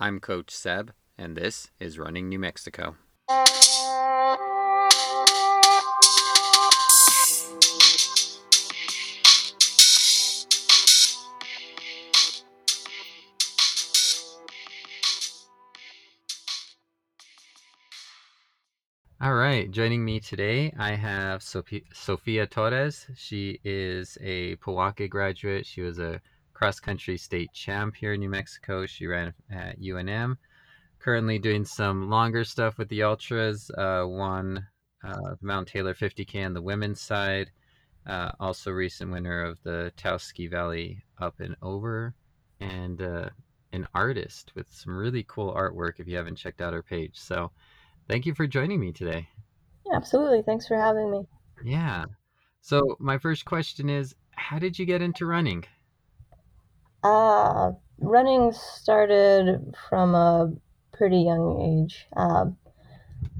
I'm Coach Seb, and this is Running New Mexico. All right, joining me today, I have Sophia Torres. She is a Pojoaque graduate. She was a cross country state champ here in New Mexico. She ran at UNM. Currently doing some longer stuff with the ultras. Uh, won uh, the Mount Taylor 50K on the women's side. Uh, also, recent winner of the Taos Ski Valley Up and Over, and uh, an artist with some really cool artwork. If you haven't checked out her page, so thank you for joining me today. Yeah, absolutely. Thanks for having me. Yeah. So my first question is, how did you get into running? Uh, running started from a pretty young age. Uh,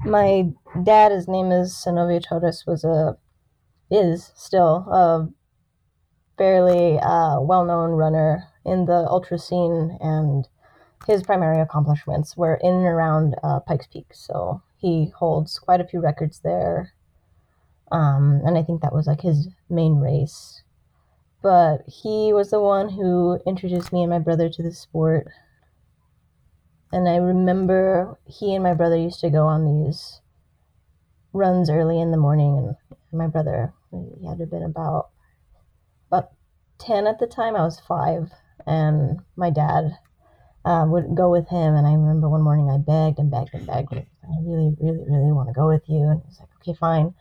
my dad, his name is Zenovio Torres, was a is still a fairly uh, well-known runner in the ultra scene, and his primary accomplishments were in and around uh, Pikes Peak. So he holds quite a few records there, um, and I think that was like his main race but he was the one who introduced me and my brother to the sport. And I remember he and my brother used to go on these runs early in the morning, and my brother he had to have been about about ten at the time. I was five, and my dad uh, would go with him. And I remember one morning I begged and begged and begged. I really, really, really want to go with you. And he's like, okay, fine.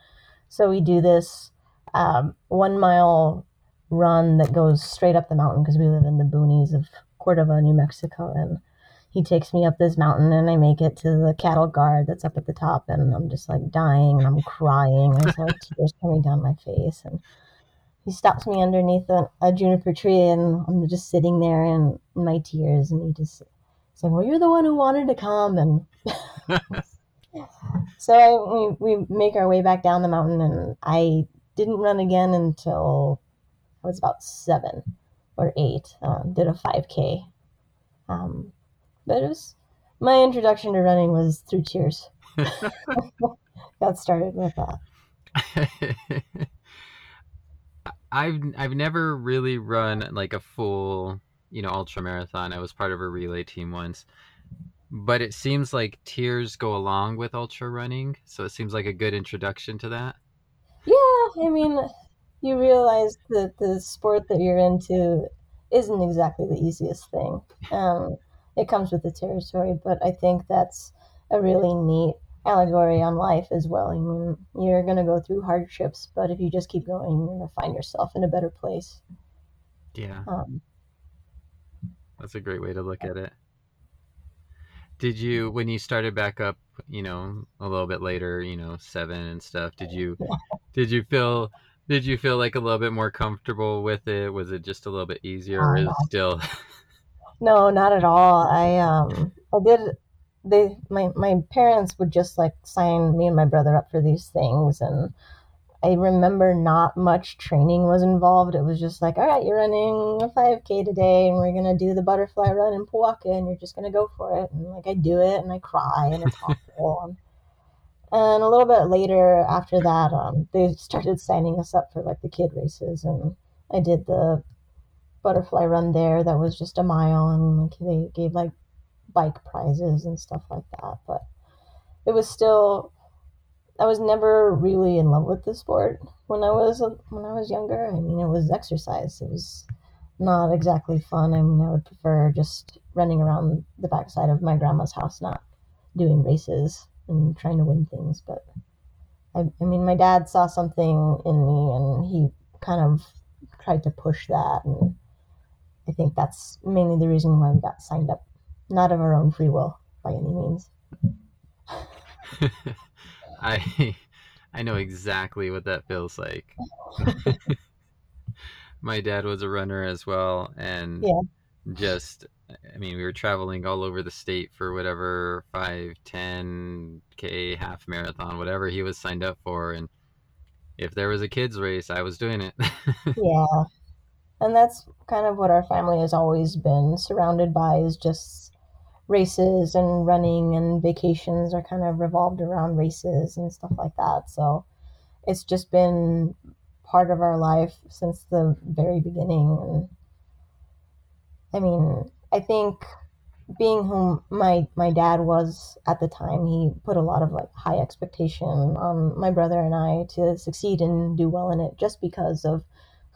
So we do this um, one mile run that goes straight up the mountain because we live in the boonies of Cordova, New Mexico. And he takes me up this mountain and I make it to the cattle guard that's up at the top. And I'm just like dying and I'm crying. There's like tears coming down my face. And he stops me underneath a, a juniper tree and I'm just sitting there in, in my tears. And he just said, Well, you're the one who wanted to come. And so I, we, we make our way back down the mountain and I didn't run again until I was about seven or eight. Um, did a 5K. Um, but it was my introduction to running was through tears. Got started with that. I've I've never really run like a full you know ultra marathon. I was part of a relay team once, but it seems like tears go along with ultra running, so it seems like a good introduction to that. Yeah, I mean, you realize that the sport that you're into isn't exactly the easiest thing. Um, it comes with the territory, but I think that's a really neat allegory on life as well. I mean, you're going to go through hardships, but if you just keep going, you're going to find yourself in a better place. Yeah. Um, that's a great way to look at it. Did you, when you started back up, you know, a little bit later, you know, seven and stuff, did you, did you feel did you feel like a little bit more comfortable with it? Was it just a little bit easier, or is still? no, not at all. I um, I did. They my my parents would just like sign me and my brother up for these things, and I remember not much training was involved. It was just like, all right, you're running a 5K today, and we're gonna do the butterfly run in Pojoaque, and you're just gonna go for it. And like I do it, and I cry, and it's awful. And, a little bit later after that, um, they started signing us up for like the kid races, and I did the butterfly run there. That was just a mile, and like they gave like bike prizes and stuff like that. But it was still, I was never really in love with the sport when I was when I was younger. I mean, it was exercise. It was not exactly fun. I mean, I would prefer just running around the backside of my grandma's house, not doing races and trying to win things. But I, I mean, my dad saw something in me and he kind of tried to push that. And I think that's mainly the reason why we got signed up, not of our own free will by any means. I I know exactly what that feels like. My dad was a runner as well and yeah. Just I mean, we were traveling all over the state for whatever five, ten k half marathon, whatever he was signed up for, and if there was a kids race, I was doing it. yeah, and that's kind of what our family has always been surrounded by is just races and running and vacations are kind of revolved around races and stuff like that. So it's just been part of our life since the very beginning. And I mean, I think being whom my my dad was at the time, he put a lot of like high expectation on my brother and I to succeed and do well in it just because of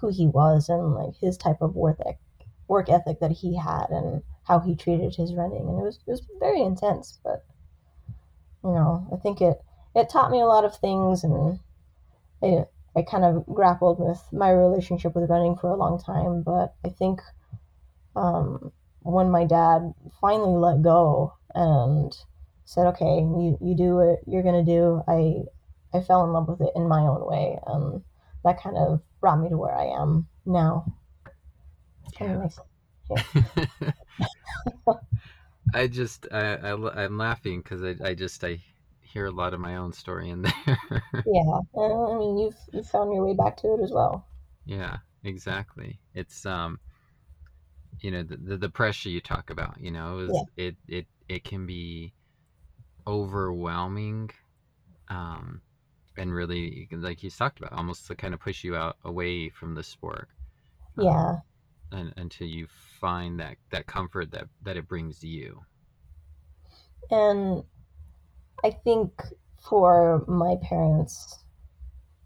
who he was and like his type of work ethic, work ethic that he had and how he treated his running. And it was it was very intense but you know I think it it taught me a lot of things and it, I kind of grappled with my relationship with running for a long time but I think um, when my dad finally let go and said okay you, you do what you're gonna do I I fell in love with it in my own way and that kind of brought me to where I am now. Yeah. Nice. I just I, I am laughing because I, I just I hear a lot of my own story in there. yeah, I mean you've you found your way back to it as well. Yeah, exactly. It's um, you know the the, the pressure you talk about. You know, is yeah. it it it can be overwhelming, um, and really like he's talked about, almost to kind of push you out away from the sport. Um, yeah. and, until you find that that comfort that that it brings you. And I think for my parents,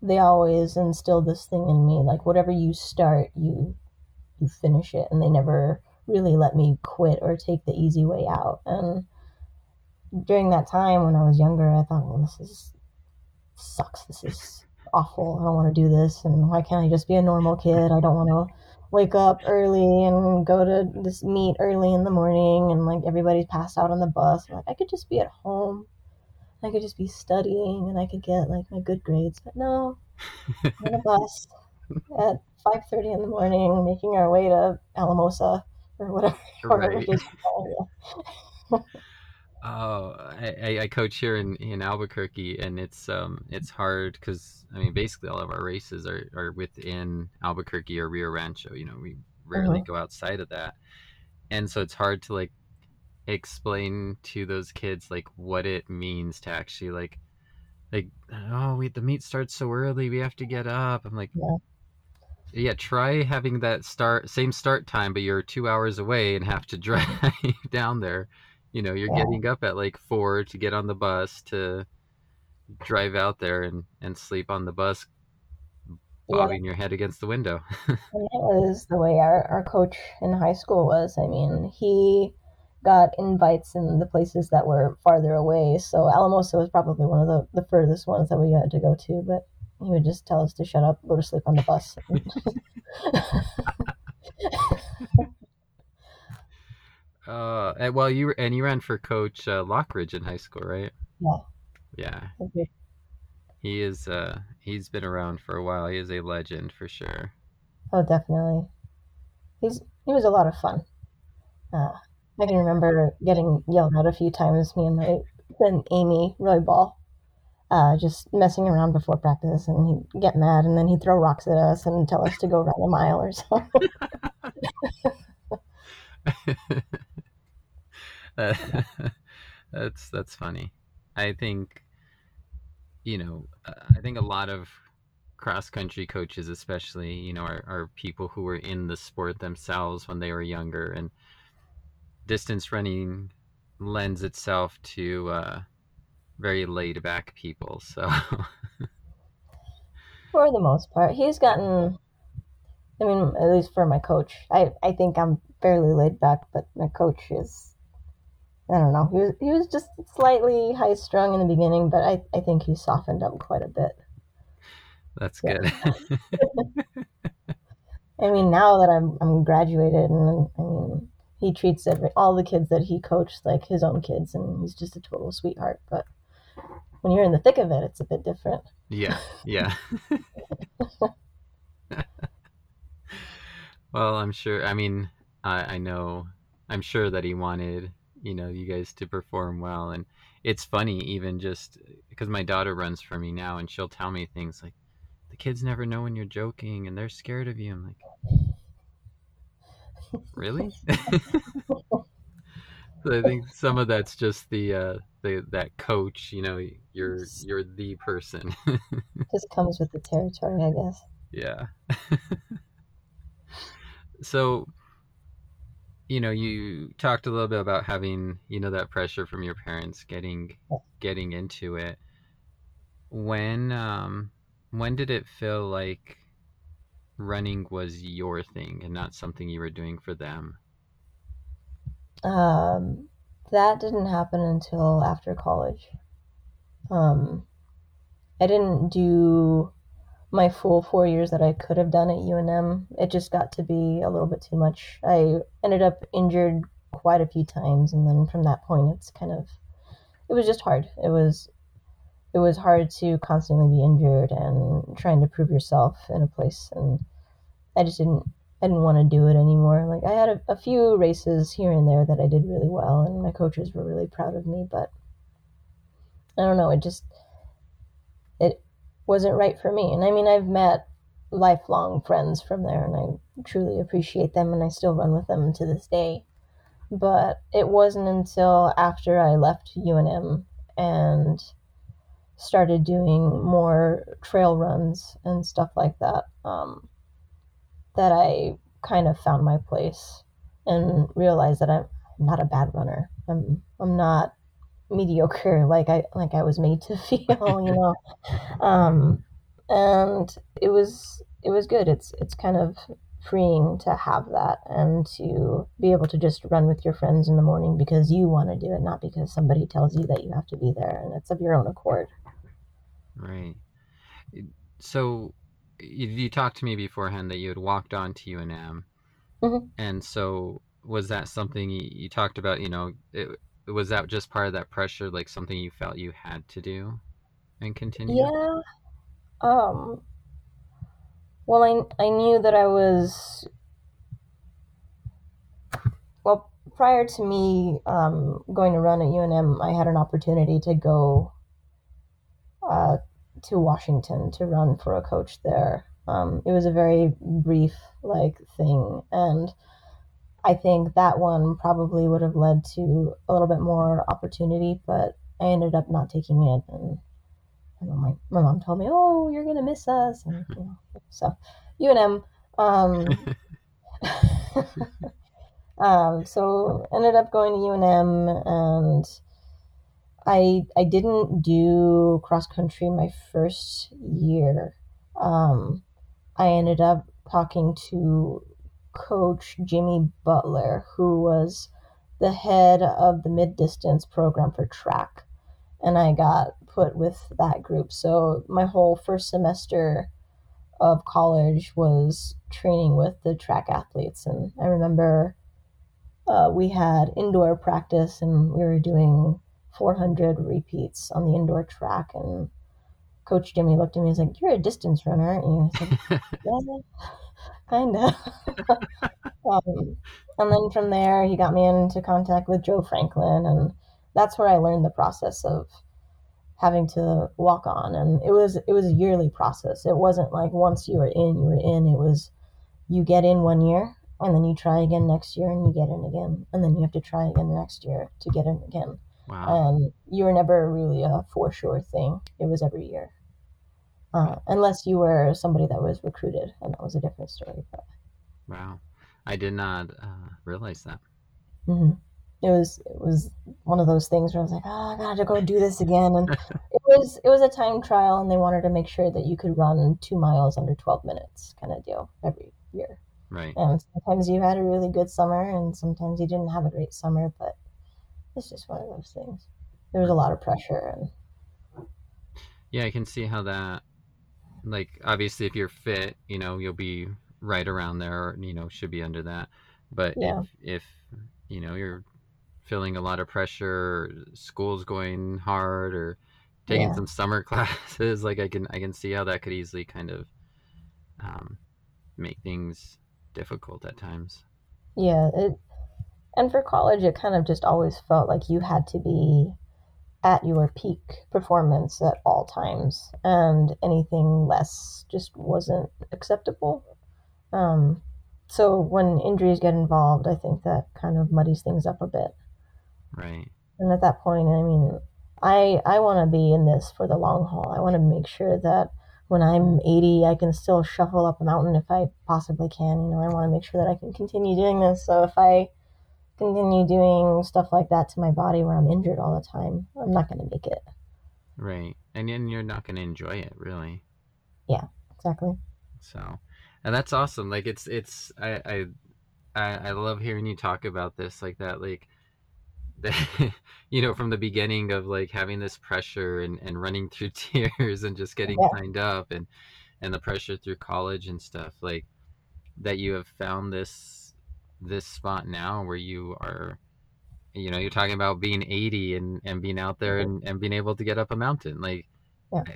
they always instilled this thing in me like whatever you start, you you finish it, and they never really let me quit or take the easy way out. And during that time when I was younger, I thought, well, this is sucks. This is awful. I don't want to do this. And why can't I just be a normal kid? I don't want to wake up early and go to this meet early in the morning and like everybody's passed out on the bus. I'm like I could just be at home. I could just be studying and I could get like my good grades. But no, on a bus at five thirty in the morning, making our way to Alamosa or whatever. Right. Oh, I, I coach here in, in Albuquerque, and it's um it's hard because I mean basically all of our races are, are within Albuquerque or Rio Rancho. You know, we rarely mm-hmm. go outside of that, and so it's hard to like explain to those kids like what it means to actually like like oh we the meet starts so early we have to get up. I'm like. Yeah. Yeah, try having that start same start time, but you're two hours away and have to drive down there you know you're yeah. getting up at like four to get on the bus to drive out there and and sleep on the bus bobbing yeah. your head against the window that was the way our, our coach in high school was i mean he got invites in the places that were farther away so alamosa was probably one of the, the furthest ones that we had to go to but he would just tell us to shut up go to sleep on the bus Uh, and, well, you and you ran for Coach uh, Lockridge in high school, right? Yeah. Yeah. Okay. He is. Uh, he's been around for a while. He is a legend for sure. Oh, definitely. He's he was a lot of fun. Uh, I can remember getting yelled at a few times. Me and my friend Amy Roybal, uh, just messing around before practice, and he'd get mad, and then he'd throw rocks at us and tell us to go run a mile or so. that's that's funny. I think you know, I think a lot of cross country coaches especially, you know, are, are people who were in the sport themselves when they were younger and distance running lends itself to uh, very laid back people. So for the most part, he's gotten I mean, at least for my coach, I, I think I'm fairly laid back, but my coach is, I don't know, he was, he was just slightly high strung in the beginning, but I, I think he softened up quite a bit. That's yeah. good. I mean, now that I'm, I'm graduated, and I mean, he treats every, all the kids that he coached like his own kids, and he's just a total sweetheart. But when you're in the thick of it, it's a bit different. Yeah, yeah. Well, I'm sure. I mean, I, I know. I'm sure that he wanted you know you guys to perform well, and it's funny even just because my daughter runs for me now, and she'll tell me things like, "The kids never know when you're joking, and they're scared of you." I'm like, really? So I think some of that's just the uh, the that coach. You know, you're you're the person. just comes with the territory, I guess. Yeah. so, you know, you talked a little bit about having you know that pressure from your parents getting getting into it. When um when did it feel like running was your thing and not something you were doing for them? Um, that didn't happen until after college. Um, I didn't do my full four years that I could have done at UNM. It just got to be a little bit too much. I ended up injured quite a few times, and then from that point, it's kind of it was just hard. It was it was hard to constantly be injured and trying to prove yourself in a place, and I just didn't I didn't want to do it anymore. Like I had a, a few races here and there that I did really well, and my coaches were really proud of me, but I don't know. It just it wasn't right for me. And I mean, I've met lifelong friends from there, and I truly appreciate them, and I still run with them to this day. But it wasn't until after I left UNM and started doing more trail runs and stuff like that um, that I kind of found my place and realized that I'm not a bad runner. I'm I'm not mediocre like I like I was made to feel, you know. um, and it was it was good. It's it's kind of freeing to have that and to be able to just run with your friends in the morning because you want to do it, not because somebody tells you that you have to be there and it's of your own accord. Right. So you, you talked to me beforehand that you had walked on to UNM, Mhm. and so was that something you, you talked about? You know, it, was that just part of that pressure, like something you felt you had to do and continue? Yeah. Um. Well, I I knew that I was well prior to me um, going to run at UNM. I had an opportunity to go uh, to Washington to run for a coach there. Um, it was a very brief like thing, and I think that one probably would have led to a little bit more opportunity, but I ended up not taking it, and know, my, my mom told me, "Oh, you're gonna miss us," and you know, so UNM. Um, um, so ended up going to UNM, and I I didn't do cross country my first year. Um, I ended up talking to coach Jimmy Butler, who was the head of the mid distance program for track. And I got put with that group. So my whole first semester of college was training with the track athletes. And I remember uh, we had indoor practice and we were doing 400 repeats on the indoor track. And Coach Jimmy looked at me and was like, You're a distance runner, aren't you? I said, Yeah, kind of. um, and then from there, he got me into contact with Joe Franklin, and that's where I learned the process of having to walk on. And it was it was a yearly process. It wasn't like once you were in, you were in. It was you get in one year, and then you try again next year, and you get in again, and then you have to try again next year to get in again. Wow. And you were never really a for sure thing. It was every year. Uh, unless you were somebody that was recruited, and that was a different story. But Wow. I did not uh, realize that. hmm it was it was one of those things where I was like, oh, I gotta go do this again, and it was it was a time trial, and they wanted to make sure that you could run two miles under twelve minutes, kind of deal every year. Right. And sometimes you had a really good summer, and sometimes you didn't have a great summer, but it's just one of those things. There was a lot of pressure, and Yeah, I can see how that, like, obviously, if you're fit, you know, you'll be right around there, or, you know, should be under that. But if, yeah, if, you know, you're feeling a lot of pressure, school's going hard, or taking yeah, some summer classes, like, I can, I can see how that could easily kind of um, make things difficult at times. yeah. It and for college, it kind of just always felt like you had to be at your peak performance at all times, and anything less just wasn't acceptable. Um, so when injuries get involved, I think that kind of muddies things up a bit. Right. And at that point, I mean, I I want to be in this for the long haul. I want to make sure that when I'm 80, I can still shuffle up a mountain if I possibly can. You know, I want to make sure that I can continue doing this. So if I continue doing stuff like that to my body where I'm injured all the time, I'm not going to make it. Right. And then you're not going to enjoy it, really. Yeah, exactly. So, and that's awesome. Like it's it's I I I, love hearing you talk about this like that like the, you know from the beginning of like having this pressure and, and running through tears and just getting Yeah. signed up and and the pressure through college and stuff like that you have found this this spot now where you are you know you're talking about being 80 and and being out there and, and being able to get up a mountain like Yeah. I,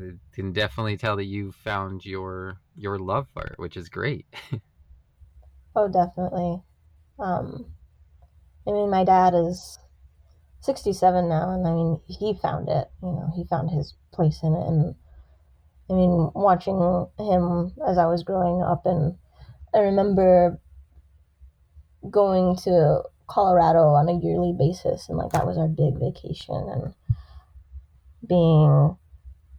I can definitely tell that you found your your love for it which is great Oh, definitely. Um, I mean, my dad is 67 now, and I mean, he found it. You know, he found his place in it. And I mean, watching him as I was growing up, and I remember going to Colorado on a yearly basis, and like that was our big vacation. And being,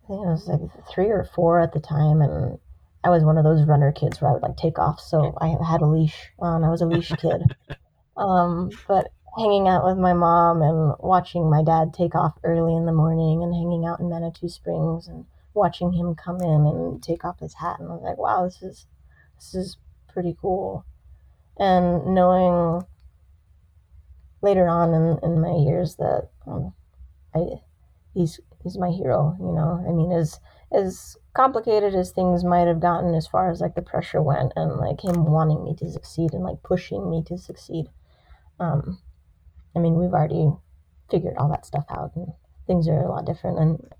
I think I was like three or four at the time, and I was one of those runner kids where I would like take off, so I had a leash on. I was a leash kid. Um, but hanging out with my mom and watching my dad take off early in the morning and hanging out in Manitou Springs and watching him come in and take off his hat and I was like, wow, this is this is pretty cool. And knowing later on in, in my years that um, I he's he's my hero, you know. I mean as as complicated as things might have gotten as far as like the pressure went and like him wanting me to succeed and like pushing me to succeed um, I mean, we've already figured all that stuff out, and things are a lot different. And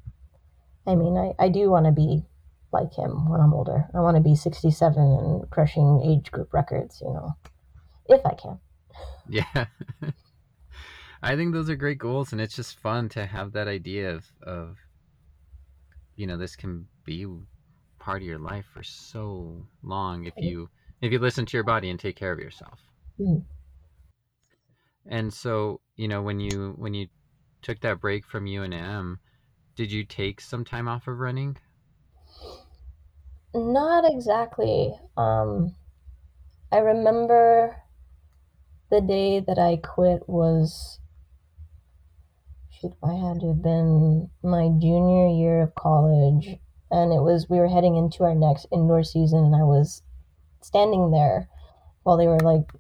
I mean, I, I do want to be like him when I'm older. I want to be 67 and crushing age group records, you know, if I can. yeah i think those are great goals and it's just fun to have that idea of of you know this can be part of your life for so long if you if you listen to your body and take care of yourself Mm. and so you know when you when you took that break from UNM did you take some time off of running Not exactly. Um, I remember the day that I quit was, shoot, I had to have been my junior year of college, and it was we were heading into our next indoor season, and I was standing there while they were like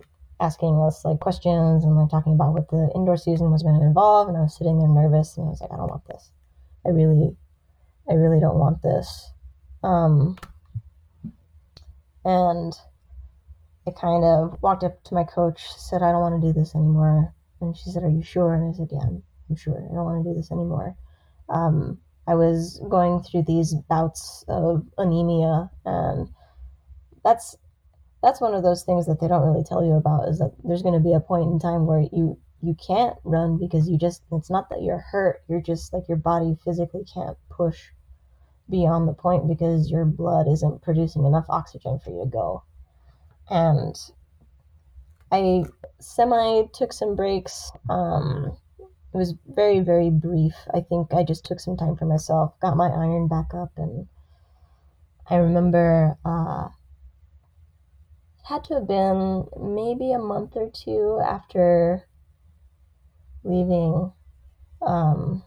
asking us like questions and like talking about what the indoor season was going to involve, and I was sitting there nervous, and I was like, I don't want this. I really, I really don't want this. Um, and I kind of walked up to my coach, said, I don't want to do this anymore. And she said, Are you sure? And I said, Yeah, I'm, sure. I don't want to do this anymore. Um, I was going through these bouts of anemia, and that's that's one of those things that they don't really tell you about is that there's going to be a point in time where you you can't run because you just it's not that you're hurt you're just like your body physically can't push beyond the point because your blood isn't producing enough oxygen for you to go and i semi took some breaks um it was very very brief i think i just took some time for myself got my iron back up and i remember uh had to have been maybe a month or two after leaving. Um,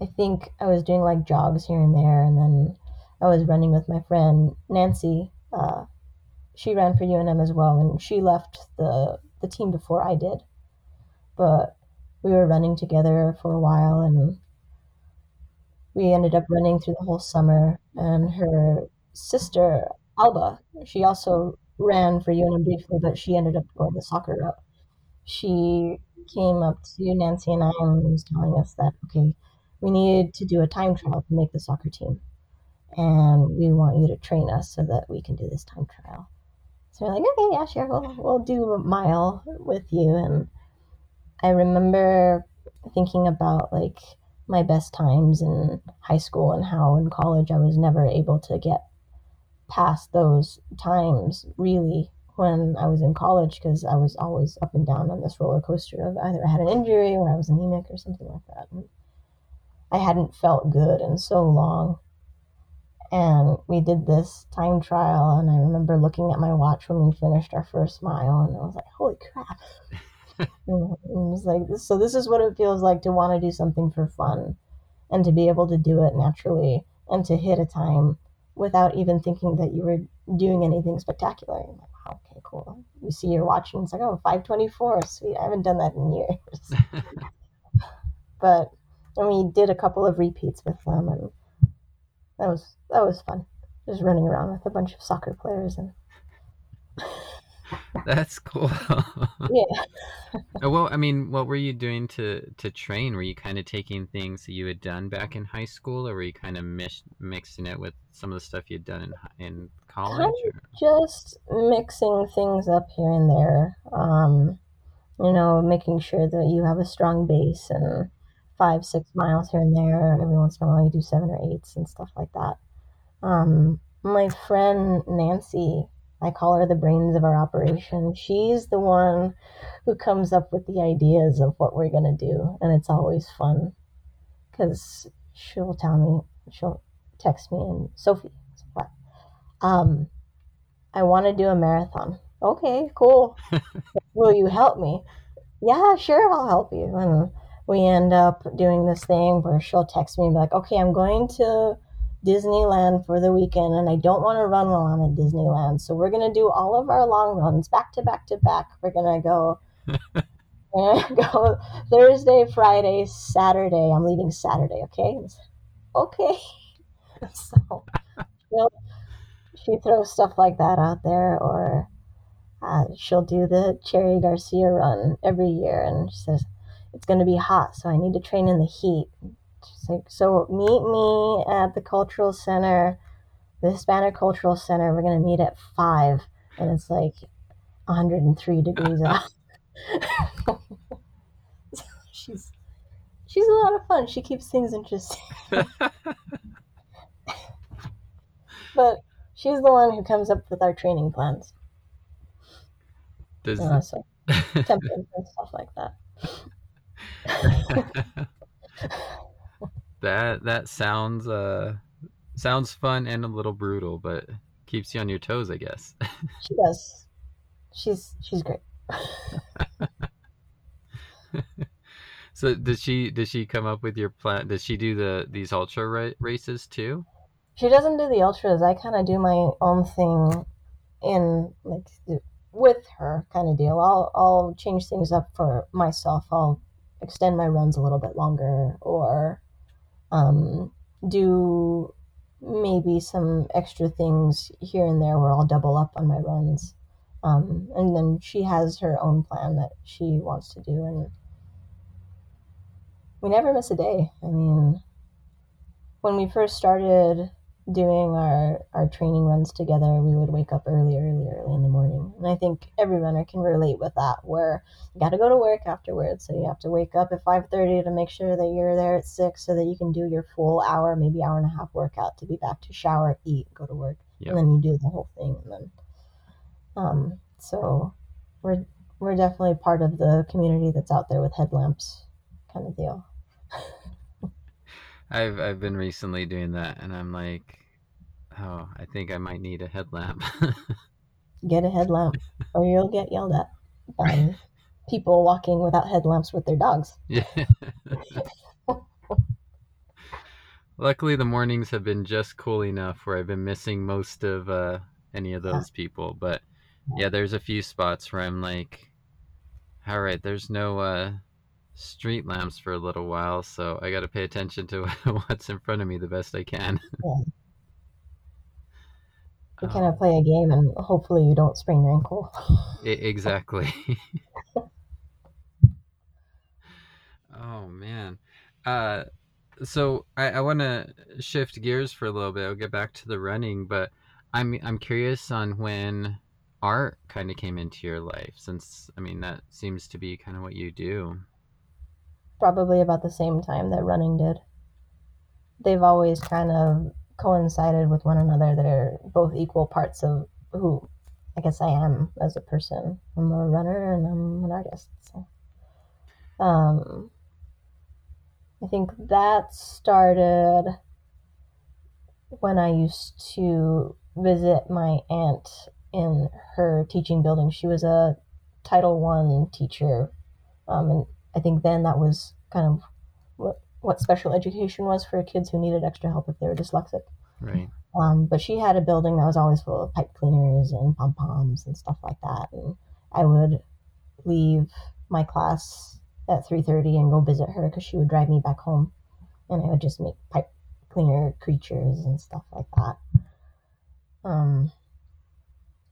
I think I was doing like jogs here and there, and then I was running with my friend Nancy. Uh, she ran for UNM as well, and she left the the team before I did. But we were running together for a while, and we ended up running through the whole summer. And her sister Alba, she also ran for UNM briefly, but she ended up going the soccer route. She came up to Nancy and I and was telling us that okay, we needed to do a time trial to make the soccer team, and we want you to train us so that we can do this time trial. So we're like, okay, yeah, sure, we'll we'll do a mile with you. And I remember thinking about like my best times in high school and how in college I was never able to get past those times really when I was in college because I was always up and down on this roller coaster of either I had an injury or I was anemic or something like that. And I hadn't felt good in so long. And we did this time trial, and I remember looking at my watch when we finished our first mile, and I was like, "Holy crap!" it was like, so this is what it feels like to want to do something for fun, and to be able to do it naturally, and to hit a time without even thinking that you were doing anything spectacular. I'm like, wow, okay, cool. You see your watch, and it's like, oh, 524, sweet. I haven't done that in years. but and we did a couple of repeats with them, and that was that was fun. Just running around with a bunch of soccer players and. That's cool. yeah. well, I mean, what were you doing to to train? Were you kind of taking things that you had done back in high school, or were you kind of mix, mixing it with some of the stuff you'd done in in college? Just mixing things up here and there. Um, you know, making sure that you have a strong base and five, six miles here and there. Every once in a while, you do seven or eights and stuff like that. Um, my friend Nancy, I call her the brains of our operation. She's the one who comes up with the ideas of what we're going to do. And it's always fun because she'll tell me, she'll text me, and Sophie, what? Um, I want to do a marathon. Okay, cool. Will you help me? Yeah, sure, I'll help you. And we end up doing this thing where she'll text me and be like, okay, I'm going to Disneyland for the weekend and I don't want to run while I'm at Disneyland. So we're going to do all of our long runs back to back to back. We're going to go. go Thursday, Friday, Saturday. I'm leaving Saturday, okay? Okay. so you know, she throws stuff like that out there, or uh, she'll do the Cherry Garcia run every year, and she says, it's going to be hot, so I need to train in the heat. She's like, so meet me at the cultural center, the Hispanic Cultural Center. We're going to meet at five, and it's like 103 degrees out. she's she's a lot of fun. She keeps things interesting. but she's the one who comes up with our training plans. Does uh, so templates and stuff like that. That that sounds uh sounds fun and a little brutal, but keeps you on your toes, I guess. she does. She's she's great. so did she did she come up with your plan? Does she do the these ultra ra- races too? She doesn't do the ultras. I kind of do my own thing in like with her kind of deal. I'll I'll change things up for myself. I'll extend my runs a little bit longer or um, do maybe some extra things here and there where I'll double up on my runs. Um, and then she has her own plan that she wants to do, and we never miss a day. I mean, when we first started doing our, our training runs together, we would wake up early, early, early in the morning. And I think every runner can relate with that, where you got to go to work afterwards. So you have to wake up at 5.30 to make sure that you're there at 6 so that you can do your full hour, maybe hour and a half workout to be back to shower, eat, go to work. Yep. And then you do the whole thing. And then, um, so we're, we're definitely part of the community that's out there with headlamps kind of deal. I've I've been recently doing that, and I'm like, oh, I think I might need a headlamp. get a headlamp, or you'll get yelled at by people walking without headlamps with their dogs. Yeah. Luckily, the mornings have been just cool enough where I've been missing most of uh, any of those people. But yeah, there's a few spots where I'm like, all right, there's no uh, street lamps for a little while, so I got to pay attention to what's in front of me the best I can. Yeah. You kind of play a game, and hopefully you don't sprain your ankle. exactly. oh man. Uh, so I, I want to shift gears for a little bit. I'll get back to the running, but I'm I'm curious on when art kind of came into your life, since I mean that seems to be kind of what you do probably about the same time that running did. They've always kind of coincided with one another. They're both equal parts of who I guess I am as a person. I'm a runner and I'm an artist. So, um, I think that started when I used to visit my aunt in her teaching building. She was a Title One teacher, um, I think then that was kind of what what special education was for kids who needed extra help if they were dyslexic. Right. Um, but she had a building that was always full of pipe cleaners and pom poms and stuff like that. And I would leave my class at three thirty and go visit her because she would drive me back home, and I would just make pipe cleaner creatures and stuff like that. Um,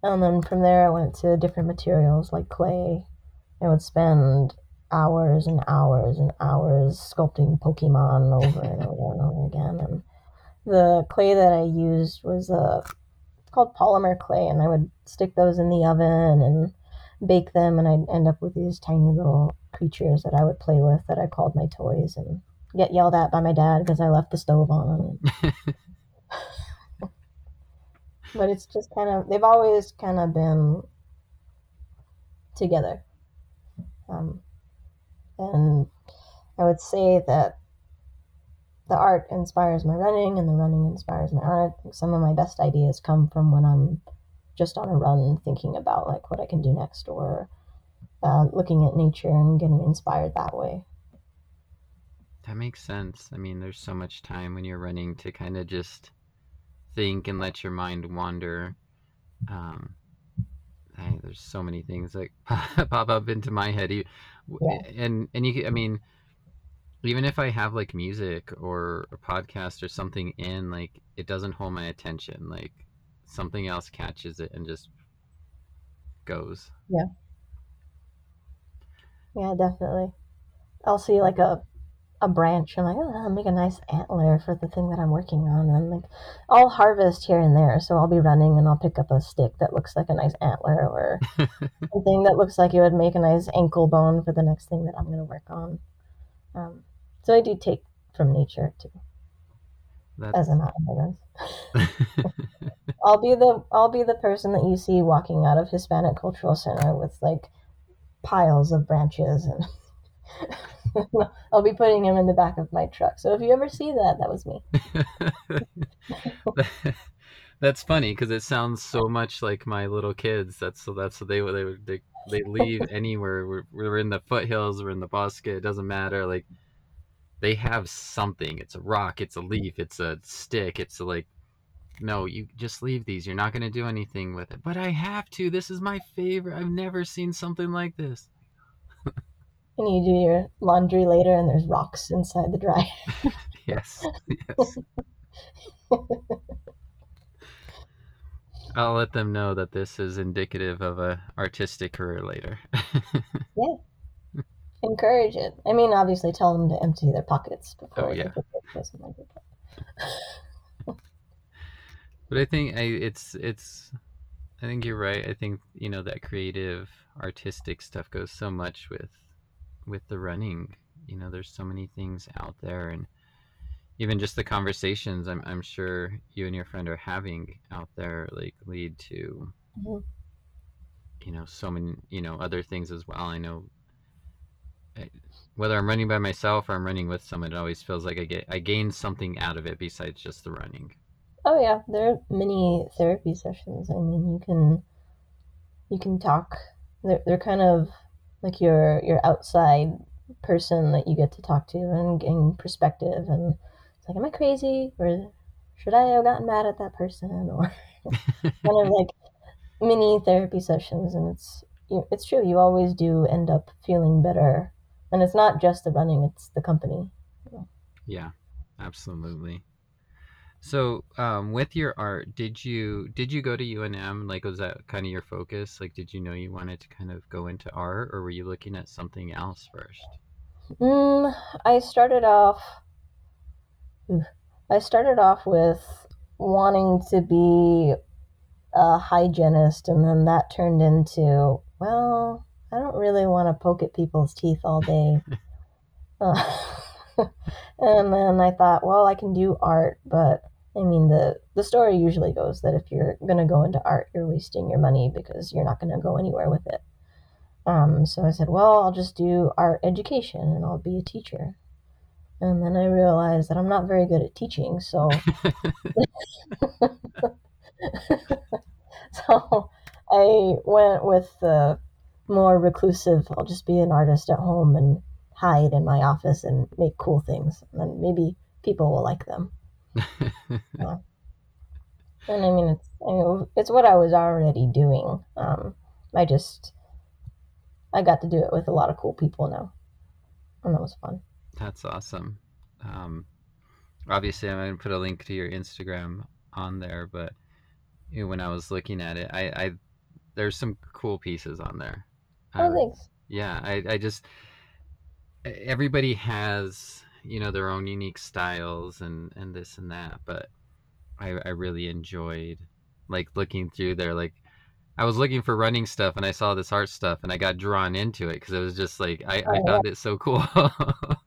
and then from there, I went to different materials like clay. I would spend hours and hours and hours sculpting Pokemon over and over and over again. And the clay that I used was uh, called polymer clay, and I would stick those in the oven and bake them, and I'd end up with these tiny little creatures that I would play with that I called my toys and get yelled at by my dad because I left the stove on. but it's just kind of, they've always kind of been together. Um, and I would say that the art inspires my running and the running inspires my art. Some of my best ideas come from when I'm just on a run thinking about like what I can do next or uh, looking at nature and getting inspired that way. That makes sense. I mean, there's so much time when you're running to kind of just think and let your mind wander. Um, I, there's so many things that pop up into my head, yeah. and and you, I mean, even if I have like music or a podcast or something in, like it doesn't hold my attention. Like something else catches it and just goes. Yeah. Yeah, definitely. I'll see like a a branch and like, oh, I'll make a nice antler for the thing that I'm working on. And like, I'll harvest here and there. So I'll be running and I'll pick up a stick that looks like a nice antler or something that looks like it would make a nice ankle bone for the next thing that I'm going to work on. Um, so I do take from nature too, That's... as an artist. I'll be the I'll be the person that you see walking out of Hispanic Cultural Center with like piles of branches and I'll be putting him in the back of my truck. So if you ever see that, that was me. that's funny because it sounds so much like my little kids. That's so that's what they they they they leave anywhere. We're, we're in the foothills. We're in the bosque. It doesn't matter. Like they have something. It's a rock. It's a leaf. It's a stick. It's a, like no, you just leave these. You're not going to do anything with it. But I have to. This is my favorite. I've never seen something like this and you do your laundry later and there's rocks inside the dryer. yes. Yes. I'll let them know that this is indicative of a artistic career later. yeah. Encourage it. I mean, obviously, tell them to empty their pockets before. Oh yeah. but I think I, it's it's. I think you're right. I think you know that creative, artistic stuff goes so much with with the running. You know, there's so many things out there, and even just the conversations I'm I'm sure you and your friend are having out there, like lead to, mm-hmm. you know, so many you know other things as well. I know. I, whether I'm running by myself or I'm running with someone, it always feels like I get I gain something out of it besides just the running. Oh yeah, there are many therapy sessions. I mean, you can you can talk. They're they're kind of like your your outside person that you get to talk to and gain perspective and it's like am i crazy? Or should i have gotten mad at that person? Or kind of like mini therapy sessions. And it's it's true you always do end up feeling better. And it's not just the running it's the company. Yeah absolutely so, um, with your art, did you did you go to UNM? Like, was that kind of your focus? Like, did you know you wanted to kind of go into art, or were you looking at something else first? Mm, I started off. I started off with wanting to be a hygienist, and then that turned into well, I don't really want to poke at people's teeth all day. uh, and then I thought, well, I can do art, but I mean, the the story usually goes that if you're gonna go into art, you're wasting your money because you're not gonna go anywhere with it. Um, so I said, well, I'll just do art education and I'll be a teacher. And then I realized that I'm not very good at teaching, so so I went with the more reclusive. I'll just be an artist at home and hide in my office and make cool things, and then maybe people will like them. yeah. And I mean, it's I mean, it's what I was already doing. Um, I just I got to do it with a lot of cool people now, and that was fun. That's awesome. Um, obviously, I'm going to put a link to your Instagram on there, but you know, when I was looking at it, I, I there's some cool pieces on there. Oh, thanks. Yeah, I, I just everybody has you know their own unique styles and and this and that, but I I really enjoyed like looking through there like I was looking for running stuff and I saw this art stuff and I got drawn into it because it was just like I, Oh, I yeah. found it so cool.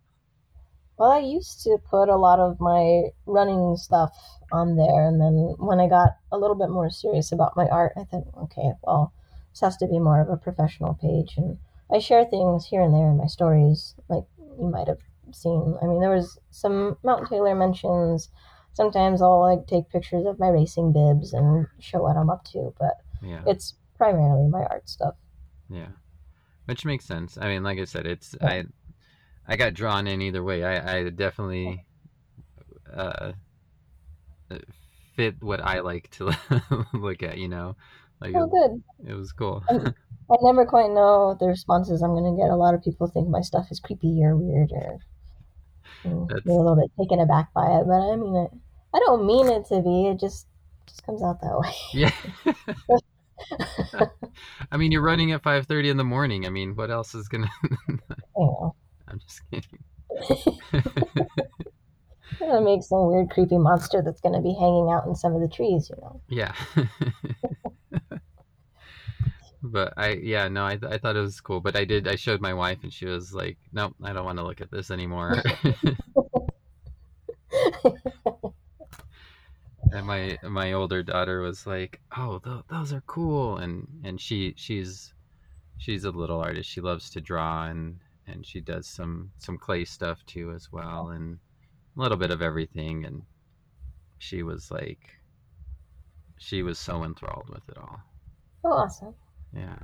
Well, I used to put a lot of my running stuff on there, and then when I got a little bit more serious about my art, I thought, okay, well, this has to be more of a professional page. And I share things here and there in my stories, like you might have seen. I mean, there was some Mount Taylor mentions. Sometimes I'll like take pictures of my racing bibs and show what I'm up to, but yeah, it's primarily my art stuff. yeah, which makes sense. I mean, like I said, it's I I got drawn in either way. I I definitely uh fit what I like to look at. You know, like Oh, it, good. it was cool. I never quite know the responses I'm going to get. A lot of people think my stuff is creepy or weird or That's they're a little bit taken aback by it. But I mean, it, I don't mean it to be. It just just comes out that way. yeah. I mean, you're running at 5:30 in the morning. I mean, what else is gonna? you I'm just kidding. I'm gonna make some weird, creepy monster that's going to be hanging out in some of the trees. You know. yeah. But I, yeah, no, I, I thought it was cool. But I did. I showed my wife, and she was like, "Nope, I don't want to look at this anymore." and my my older daughter was like, "Oh, th- those are cool," and and she she's she's a little artist. She loves to draw and and she does some some clay stuff too as well, and a little bit of everything. And she was like, she was so enthralled with it all. Oh, awesome. Yeah,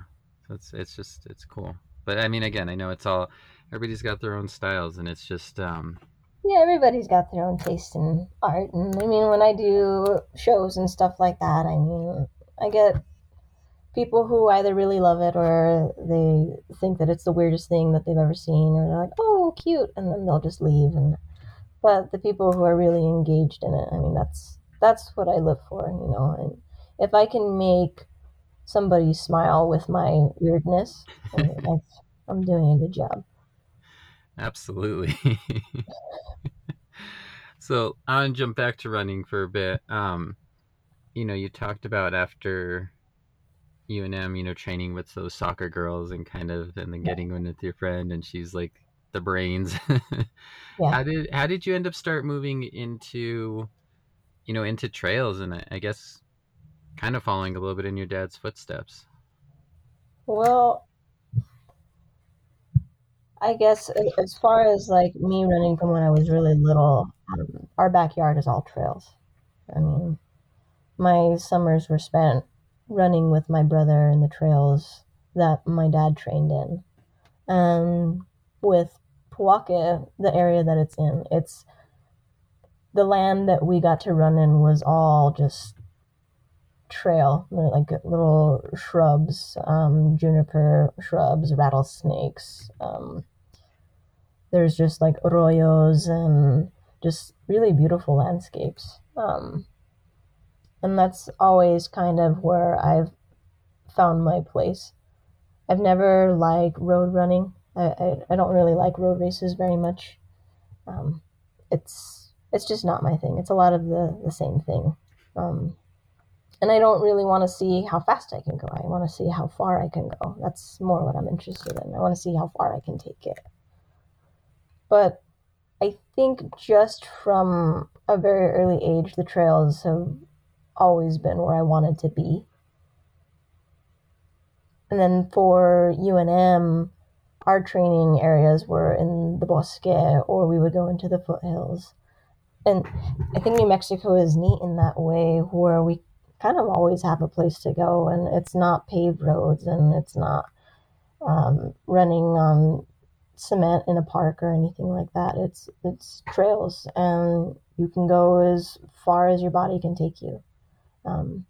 so it's it's just it's cool. But I mean, again, I know it's all everybody's got their own styles, and it's just um Yeah, everybody's got their own taste in art, and I mean, when I do shows and stuff like that, I mean, I get people who either really love it or they think that it's the weirdest thing that they've ever seen, or they're like, "Oh, cute," and then they'll just leave. And but the people who are really engaged in it, I mean, that's that's what I live for, you know. And if I can make somebody smile with my weirdness, I mean, that's, I'm doing a good job. absolutely. so I'll jump back to running for a bit. Um, you know, you talked about after UNM, you know, training with those soccer girls and kind of, and then getting in with your friend, and she's like the brains. Yeah. How did how did you end up start moving into, you know, into trails and I, I guess, kind of following a little bit in your dad's footsteps? Well, I guess as far as like me running from when I was really little, um, our backyard is all trails. I mean, my summers were spent running with my brother in the trails that my dad trained in. And with Powaka, the area that it's in, it's the land that we got to run in was all just trail, like little shrubs, um, juniper shrubs, rattlesnakes. Um, there's just like arroyos and just really beautiful landscapes. Um, and that's always kind of where I've found my place. I've never liked road running. I, I, I don't really like road races very much. Um, it's it's just not my thing. It's a lot of the, the same thing. And I don't really want to see how fast I can go. I want to see how far I can go. That's more what I'm interested in. I want to see how far I can take it. But I think just from a very early age, the trails have always been where I wanted to be. And then for UNM, our training areas were in the Bosque or we would go into the foothills. And I think New Mexico is neat in that way where we kind of always have a place to go and it's not paved roads and it's not um, running on cement in a park or anything like that. It's it's trails and you can go as far as your body can take you. Um,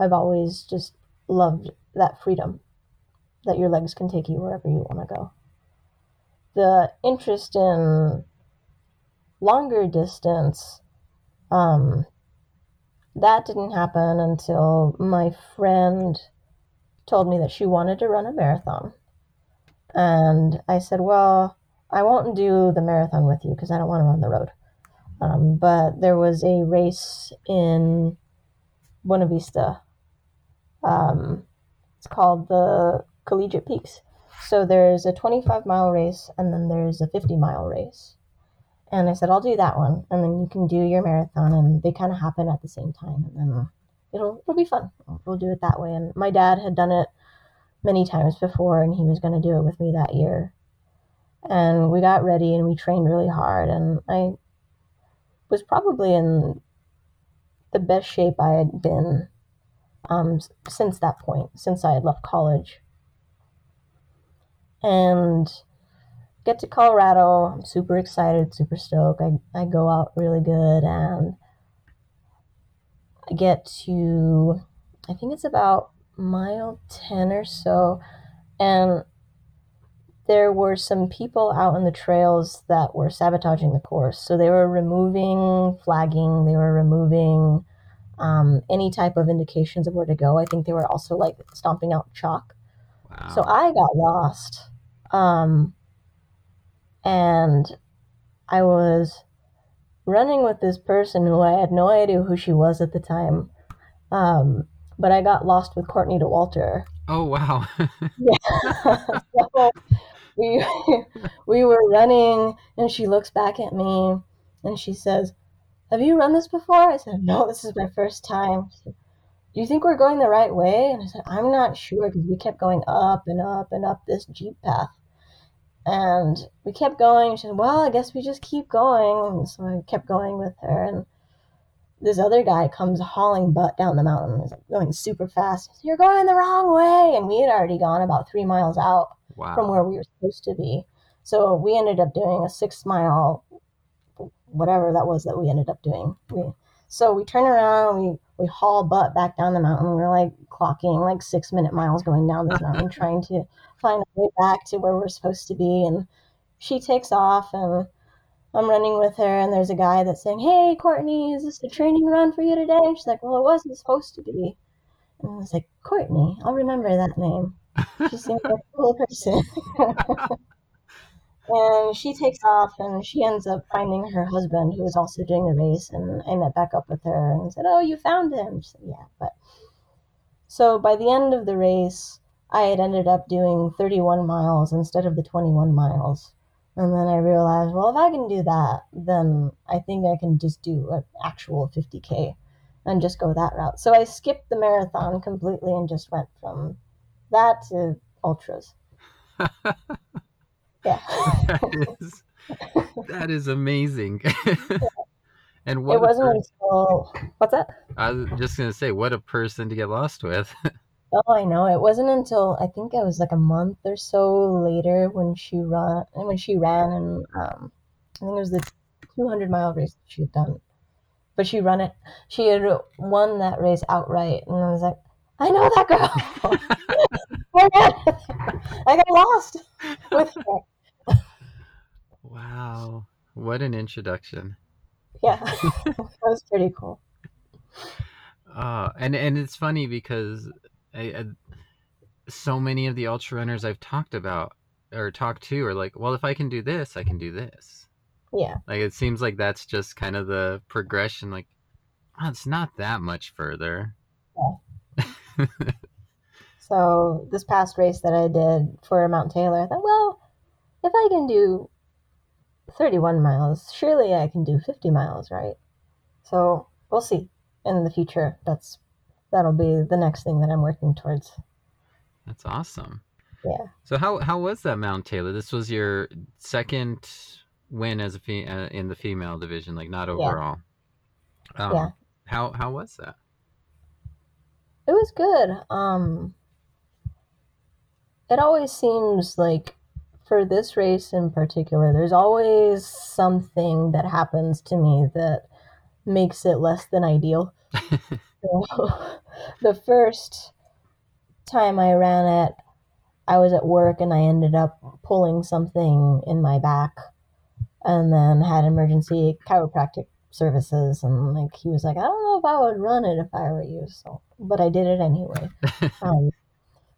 I've always just loved that freedom that your legs can take you wherever you want to go. The interest in longer distance, um, that didn't happen until my friend told me that she wanted to run a marathon. And I said, Well, I won't do the marathon with you because I don't want to run the road. Um, but there was a race in Buena Vista. Um, it's called the Collegiate Peaks. So there's a 25 mile race and then there's a 50 mile race. And I said, I'll do that one. And then you can do your marathon. And they kind of happen at the same time. And then it'll, it'll be fun. We'll do it that way. And my dad had done it many times before and he was going to do it with me that year. And we got ready and we trained really hard. And I was probably in the best shape I had been um, since that point, since I had left college. And get to Colorado. I'm super excited, super stoked. I, I go out really good and I get to, I think it's about mile 10 or so. And there were some people out on the trails that were sabotaging the course. So they were removing flagging, they were removing um, any type of indications of where to go. I think they were also like stomping out chalk. Wow. So I got lost. Um, and I was running with this person who I had no idea who she was at the time. Um, but I got lost with Courtney Dauwalter. oh wow. Yeah. so we we were running and she looks back at me and she says, Have you run this before? I said, No, this is my first time. Said, Do you think we're going the right way? And I said, I'm not sure because we kept going up and up and up this Jeep path. And we kept going. She said, Well, I guess we just keep going. And so I kept going with her. And this other guy comes hauling butt down the mountain. He's like going super fast. Said, You're going the wrong way. And we had already gone about three miles out Wow. from where we were supposed to be. So we ended up doing a six mile, whatever that was that we ended up doing. We, so we turn around, we, we haul butt back down the mountain. We're like clocking like six minute miles going down this mountain, trying to find a way back to where we're supposed to be. And she takes off, and I'm running with her. And there's a guy that's saying, Hey, Courtney, is this a training run for you today? And she's like, Well, it wasn't supposed to be. And I was like, Courtney, I'll remember that name. She seems like a cool person. and she takes off and she ends up finding her husband who was also doing the race and I met back up with her and said, Oh, you found him. She said, Yeah, but so by the end of the race I had ended up doing 31 miles instead of the 21 miles. And then I realized, well, if I can do that, then I think I can just do an actual 50K and just go that route. So I skipped the marathon completely and just went from that to ultras. Yeah. that is that is amazing. and what it wasn't per- until what's that? I was just gonna say, what a person to get lost with. Oh, I know. It wasn't until I think it was like a month or so later when she run when she ran and um, I think it was the 200 mile race that she had done. But she run it. She had won that race outright, and I was like, I know that girl. I got- lost with her. wow, what an introduction. Yeah, that was pretty cool. Uh, and and it's funny because I, I, so many of the ultra runners I've talked about or talked to are like, well, if I can do this, I can do this. Yeah, Like it seems like that's just kind of the progression. Like, oh, it's not that much further. Yeah. So this past race that I did for Mount Taylor, I thought, well, if I can do 31 miles. Surely I can do 50 miles, right? So we'll see in the future. That's that'll be the next thing that I'm working towards. That's awesome. Yeah. So how how was that Mount Taylor? This was your second win as a fe- uh, in the female division, like not overall. Um, Yeah. How how was that? It was good. Um, it always seems like for this race in particular, there's always something that happens to me that makes it less than ideal. So, the first time I ran it, I was at work and I ended up pulling something in my back and then had emergency chiropractic services and like he was like, I don't know if I would run it if I were you, so but I did it anyway. Um,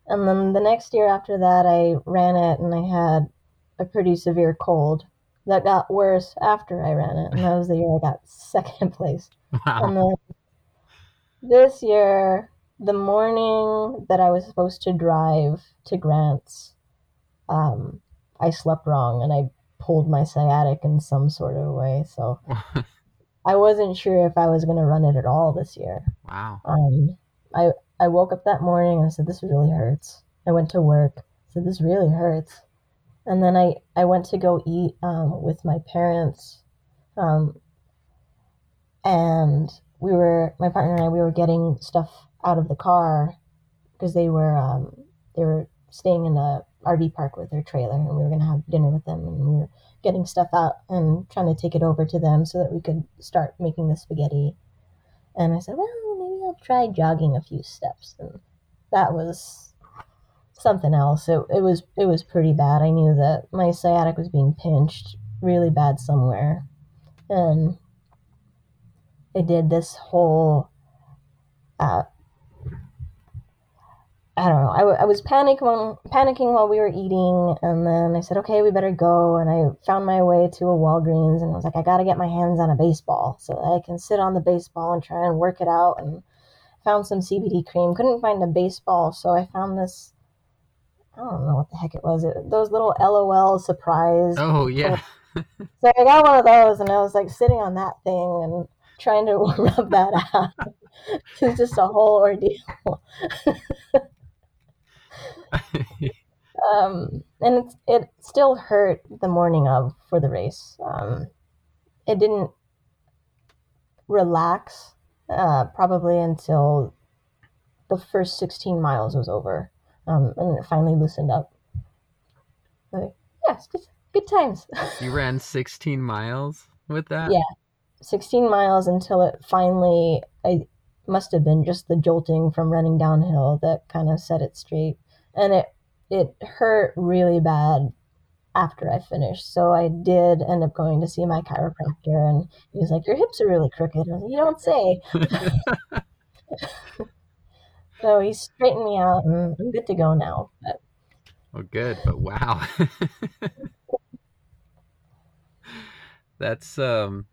and then the next year after that I ran it and I had a pretty severe cold that got worse after I ran it and that was the year I got second place. And then this year, the morning that I was supposed to drive to Grants, um, I slept wrong and I pulled my sciatic in some sort of way. So I wasn't sure if I was going to run it at all this year. wow. Um, I I woke up that morning and I said, "This really hurts." I went to work. I said, "This really hurts." And then I I went to go eat um, with my parents, um, and we were my partner and I we were getting stuff out of the car because they were um, they were staying in a RV park with their trailer and we were gonna have dinner with them and we were getting stuff out and trying to take it over to them so that we could start making the spaghetti. And I said, well, maybe I'll try jogging a few steps, and that was something else. It, it was it was pretty bad. I knew that my sciatic was being pinched really bad somewhere, and I did this whole. Uh, I don't know. I, w- I was panicking panicking while we were eating, and then I said, "Okay, we better go." And I found my way to a Walgreens, and I was like, "I got to get my hands on a baseball so that I can sit on the baseball and try and work it out." And found some CBD cream. Couldn't find a baseball, so I found this. I don't know what the heck it was. It, those little LOL surprise. Oh yeah. So I got one of those, and I was like sitting on that thing and trying to rub that out. it was just a whole ordeal. um, and it's, it still hurt the morning of for the race. Um, it didn't relax uh, probably until the first 16 miles was over, um, and it finally loosened up. Yes, yeah, it's just good times. you ran 16 miles with that? Yeah. 16 miles until it finally, I must have been just the jolting from running downhill that kind of set it straight. And it it hurt really bad after I finished. So I did end up going to see my chiropractor, and he was like, "Your hips are really crooked." I was like, "You don't say." so he straightened me out, and I'm good to go now. But oh, good. But wow. That's um.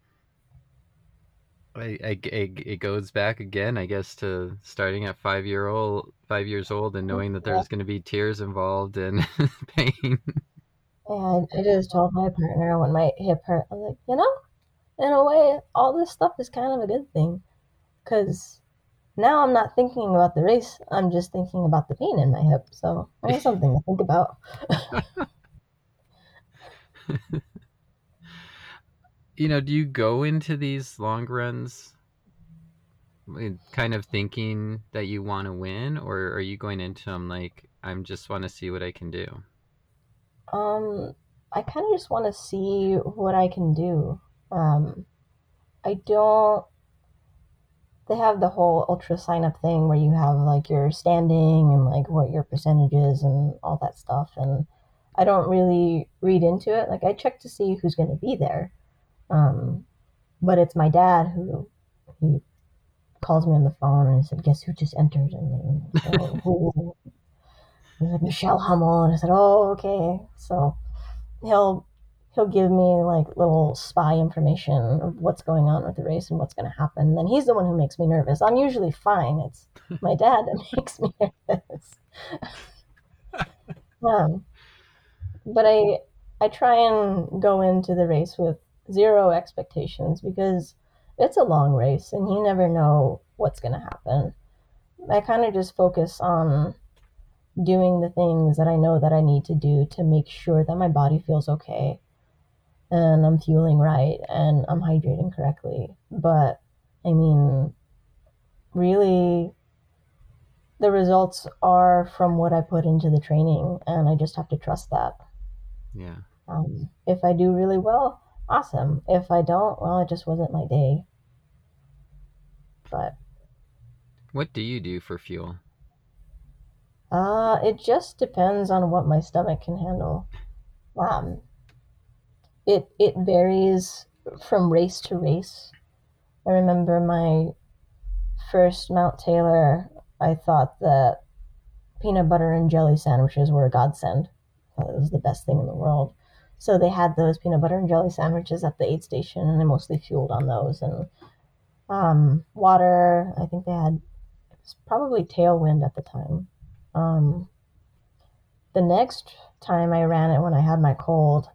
I, I, I- it goes back again, I guess, to starting at five year old, five years old, and knowing that there's going to be tears involved and pain. and I just told my partner when my hip hurt, I was like, you know, in a way, all this stuff is kind of a good thing, because now I'm not thinking about the race. I'm just thinking about the pain in my hip. So there's something to think about. you know, do you go into these long runs kind of thinking that you want to win, or are you going into them like I'm just want to see what I can do? Um, I kind of just want to see what I can do. Um, I don't. They have the whole ultra sign up thing where you have like your standing and like what your percentage is and all that stuff. And I don't really read into it. Like I check to see who's going to be there. Um, but it's my dad who he calls me on the phone and he said, "Guess who just entered?" And then, oh, who? He was like Michelle Hummel, and I said, "Oh, okay." So he'll he'll give me like little spy information of what's going on with the race and what's going to happen. And then he's the one who makes me nervous. I'm usually fine. It's my dad that makes me nervous. um, but I I try and go into the race with zero expectations because it's a long race and you never know what's going to happen. I kind of just focus on doing the things that I know that I need to do to make sure that my body feels okay and I'm fueling right and I'm hydrating correctly. But I mean, really, the results are from what I put into the training, and I just have to trust that. Yeah. Um, if I do really well, awesome. If I don't, well, it just wasn't my day. But What do you do for fuel? uh, it just depends on what my stomach can handle. Um, it it varies from race to race. I remember my first Mount Taylor. I thought that peanut butter and jelly sandwiches were a godsend. I thought it was the best thing in the world. So they had those peanut butter and jelly sandwiches at the aid station, and I mostly fueled on those. And um, water, I think they had it was probably Tailwind at the time. Um, the next time I ran it when I had my cold,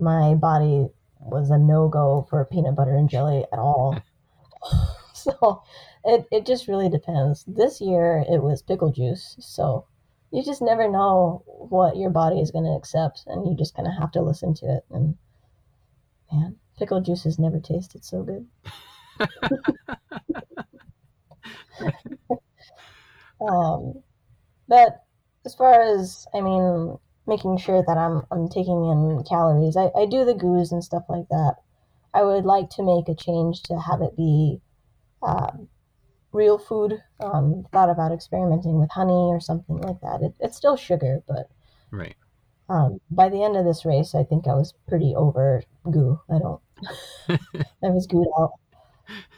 my body was a no go for peanut butter and jelly at all. so it, it just really depends. This year it was pickle juice, so you just never know what your body is going to accept, and you just kind of have to listen to it. And man, pickle juice has never tasted so good. um, but as far as I mean, making sure that I'm I'm taking in calories, I, I do the goos and stuff like that. I would like to make a change to have it be um, real food. Um, thought about experimenting with honey or something like that. It, it's still sugar, but Right. um, by the end of this race, I think I was pretty over goo. I don't. I was gooed out.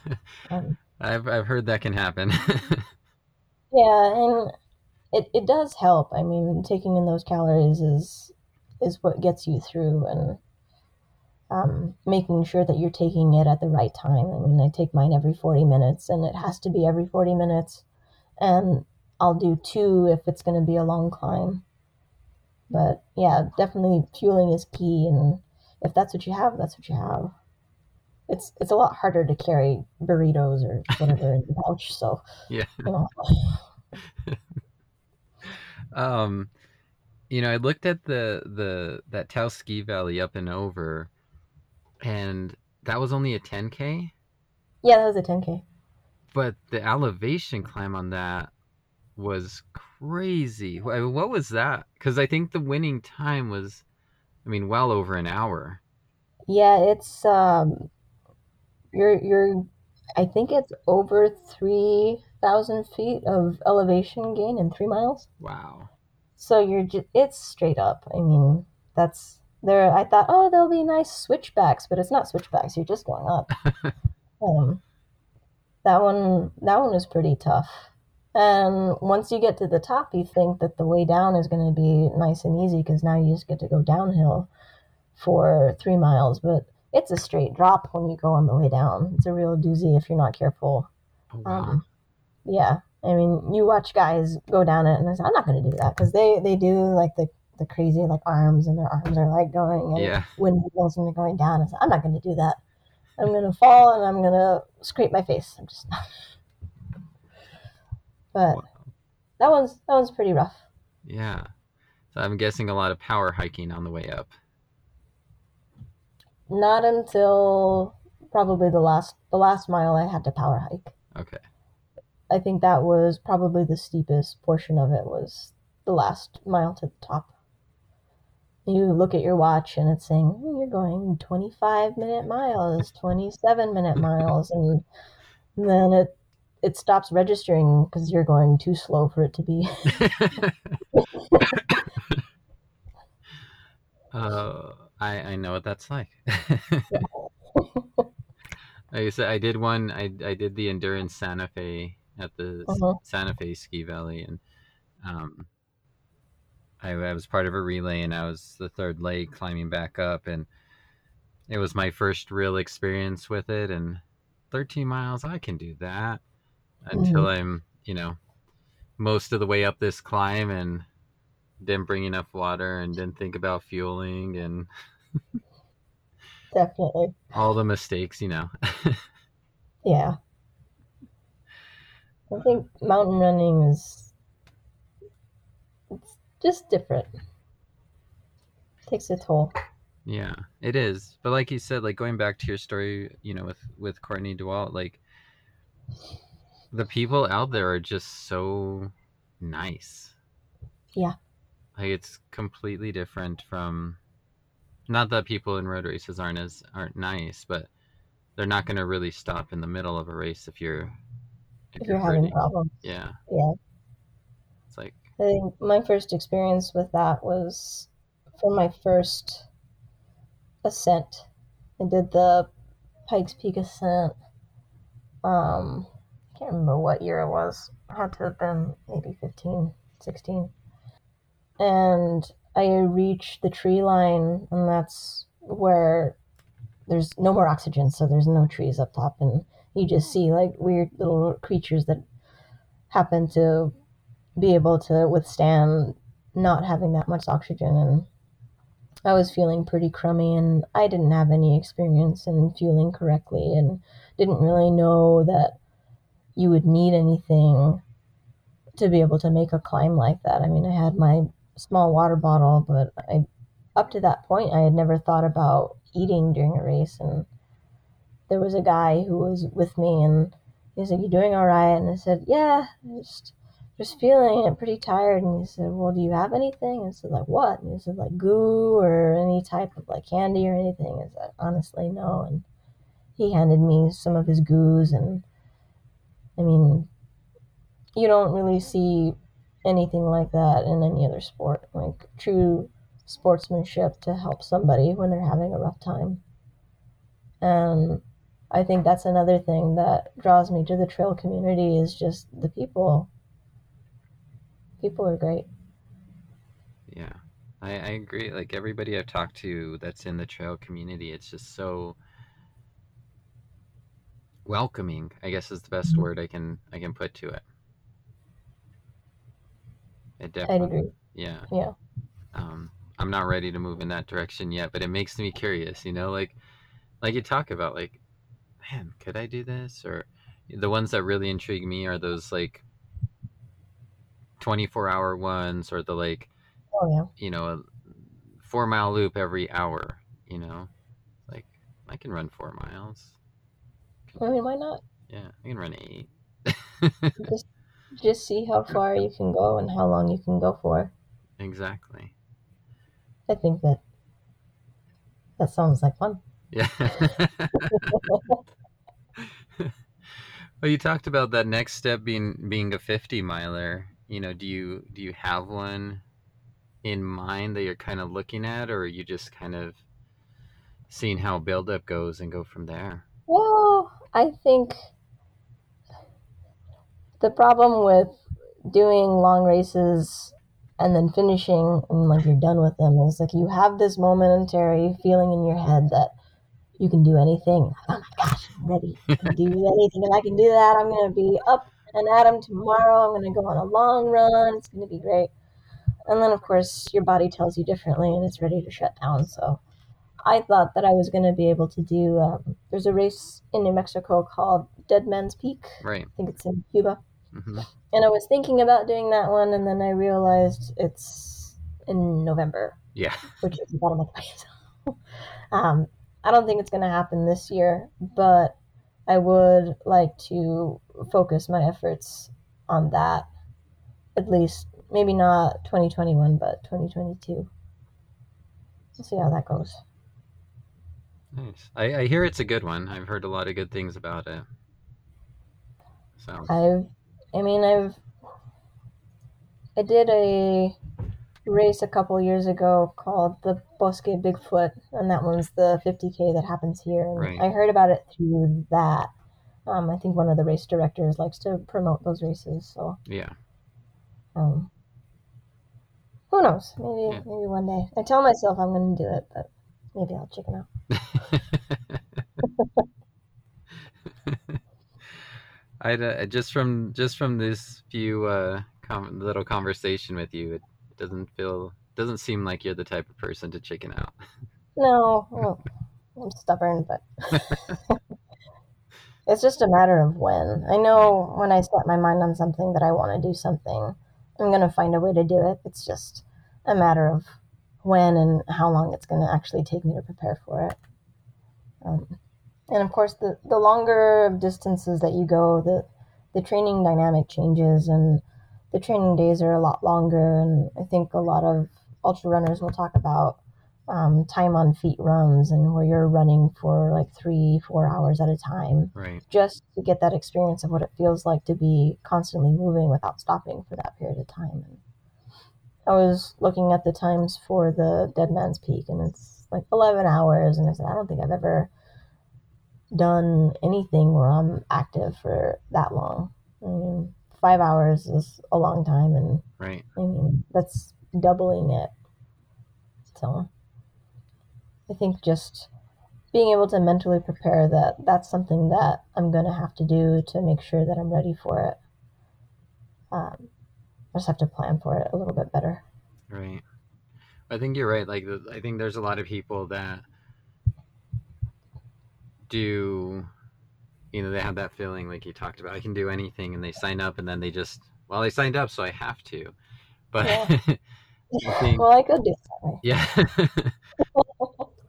Um, I've I've heard that can happen. yeah, and it, it does help. I mean, taking in those calories is is what gets you through, and um, making sure that you're taking it at the right time. I mean, I take mine every 40 minutes, and it has to be every 40 minutes. And I'll do two if it's going to be a long climb. But yeah, definitely fueling is key, and if that's what you have, that's what you have. It's it's a lot harder to carry burritos or whatever in the pouch. So yeah. you know, Um, you know, I looked at the the that Taos Ski Valley up and over, and that was only a 10k, yeah, that was a 10k. but the elevation climb on that was crazy. What was that? Because I think the winning time was, I mean, well over an hour. Yeah, it's um, you're you're. I think it's over three thousand feet of elevation gain in three miles. Wow. So you're just it's straight up. I mean, that's there. I thought, oh, there'll be nice switchbacks, but it's not switchbacks. You're just going up. um, that one that one was pretty tough. And once you get to the top, you think that the way down is going to be nice and easy because now you just get to go downhill for three miles. But it's a straight drop when you go on the way down. It's a real doozy if you're not careful. Oh, wow. Um, yeah, I mean, you watch guys go down it, and I said, I'm not going to do that because they they do like the the crazy like arms, and their arms are like going and yeah. windmills and they're going down. I said, I'm not going to do that. I'm going to fall and I'm going to scrape my face. I'm just not. But Wow. that one's that one's pretty rough. Yeah. So I'm guessing a lot of power hiking on the way up. Not until probably the last the last mile I had to power hike. Okay. I think that was probably the steepest portion of it was the last mile to the top. You look at your watch and it's saying "Hmm, you're going 25 minute miles, 27 minute miles, and then it it stops registering because you're going too slow for it to be. uh, I I know what that's like. like I said, I did one. I I did the endurance Santa Fe at the Uh-huh. Santa Fe Ski Valley, and um, I, I was part of a relay, and I was the third leg climbing back up, and it was my first real experience with it. And 13 miles, I can do that until mm-hmm. I'm, you know, most of the way up this climb, and didn't bring enough water and didn't think about fueling and Definitely. all the mistakes, you know. Yeah. I think mountain running is just different. Takes a toll. Yeah, it is. But like you said, like going back to your story, you know, with with Courtney Dewalt, like the people out there are just so nice. Yeah. Like it's completely different from not that people in road races aren't as aren't nice, but they're not going to really stop in the middle of a race if you're If you're having problems. Yeah. Yeah. I think my first experience with that was for my first ascent. I did the Pikes Peak ascent. Um, I can't remember what year it was. It had to have been maybe 15, 16. And I reached the tree line, and that's where there's no more oxygen, so there's no trees up top, and you just see like weird little creatures that happen to be able to withstand not having that much oxygen and I was feeling pretty crummy and I didn't have any experience in fueling correctly and didn't really know that you would need anything to be able to make a climb like that. I mean, I had my small water bottle, but I up to that point I had never thought about eating during a race and there was a guy who was with me and he said, You doing all right? And I said, Yeah, just just feeling it, pretty tired. And he said, Well, do you have anything? And I said, Like what? And he said, Like goo or any type of like candy or anything. I said, Honestly, no. And he handed me some of his goos. And I mean, you don't really see anything like that in any other sport. Like true sportsmanship to help somebody when they're having a rough time. And I think that's another thing that draws me to the trail community is just the people. People are great. Yeah, I, I agree. Like everybody I've talked to that's in the trail community, it's just so welcoming. I guess is the best Mhm. word I can I can put to it. It definitely, agree. yeah. Yeah. Um, I'm not ready to move in that direction yet, but it makes me curious. You know, like like you talk about, like, man, could I do this? Or the ones that really intrigue me are those like 24 hour ones, or the like Oh yeah. you know, a four mile loop every hour, you know? Like, I can run four miles. I mean, why not? Yeah, I can run eight. Just just see how far you can go and how long you can go for. exactly. I think that that sounds like fun. Yeah. well, you talked about that next step being being a 50 miler. You know, do you do you have one in mind that you're kind of looking at, or are you just kind of seeing how buildup goes and go from there? Well, I think the problem with doing long races and then finishing and like you're done with them is like you have this momentary feeling in your head that you can do anything. Oh my gosh, I'm ready. I can do anything. If I can do that, I'm gonna be up and Adam tomorrow. I'm gonna go on a long run. It's gonna be great. And then of course your body tells you differently and it's ready to shut down. So I thought that I was gonna be able to do. Um, there's a race in New Mexico called Dead Man's Peak. Right. I think it's in Cuba. hmm And I was thinking about doing that one, and then I realized it's in November, Yeah. which is about a month away. um, I don't think it's going to happen this year, but I would like to focus my efforts on that at least. Maybe not 2021, but 2022. We'll see how that goes. Nice. I, I hear it's a good one. I've heard a lot of good things about it. So, I've, I mean, I've, I did a race a couple years ago called the Bosque Bigfoot, and that one's the 50k that happens here. And Right. I heard about it through that. Um, I think one of the race directors likes to promote those races, so yeah. um, who knows? Maybe Yeah. maybe one day. I tell myself I'm going to do it, but maybe I'll chicken out. I just from just from this few uh, com- little conversation with you, it, Doesn't feel doesn't seem like you're the type of person to chicken out. No, well, I'm stubborn, but it's just a matter of when. I know when I set my mind on something that I want to do something, I'm going to find a way to do it. It's just a matter of when and how long it's going to actually take me to prepare for it. Um, and of course, the, the longer distances that you go, the, the training dynamic changes and the training days are a lot longer. And I think a lot of ultra runners will talk about um, time on feet runs and where you're running for like three, four hours at a time, Right. just to get that experience of what it feels like to be constantly moving without stopping for that period of time. And I was looking at the times for the Dead Man's Peak, and it's like 11 hours. And I said, I don't think I've ever done anything where I'm active for that long. I mean, five hours is a long time, and Right. I mean, that's doubling it. So I think just being able to mentally prepare that that's something that I'm going to have to do to make sure that I'm ready for it. Um, I just have to plan for it a little bit better. Right. I think you're right. Like, I think there's a lot of people that do, you know, they have that feeling like you talked about. I can do anything, and they sign up, and then they just, well, I signed up, so I have to. But Yeah. I think, well, I could do that. yeah.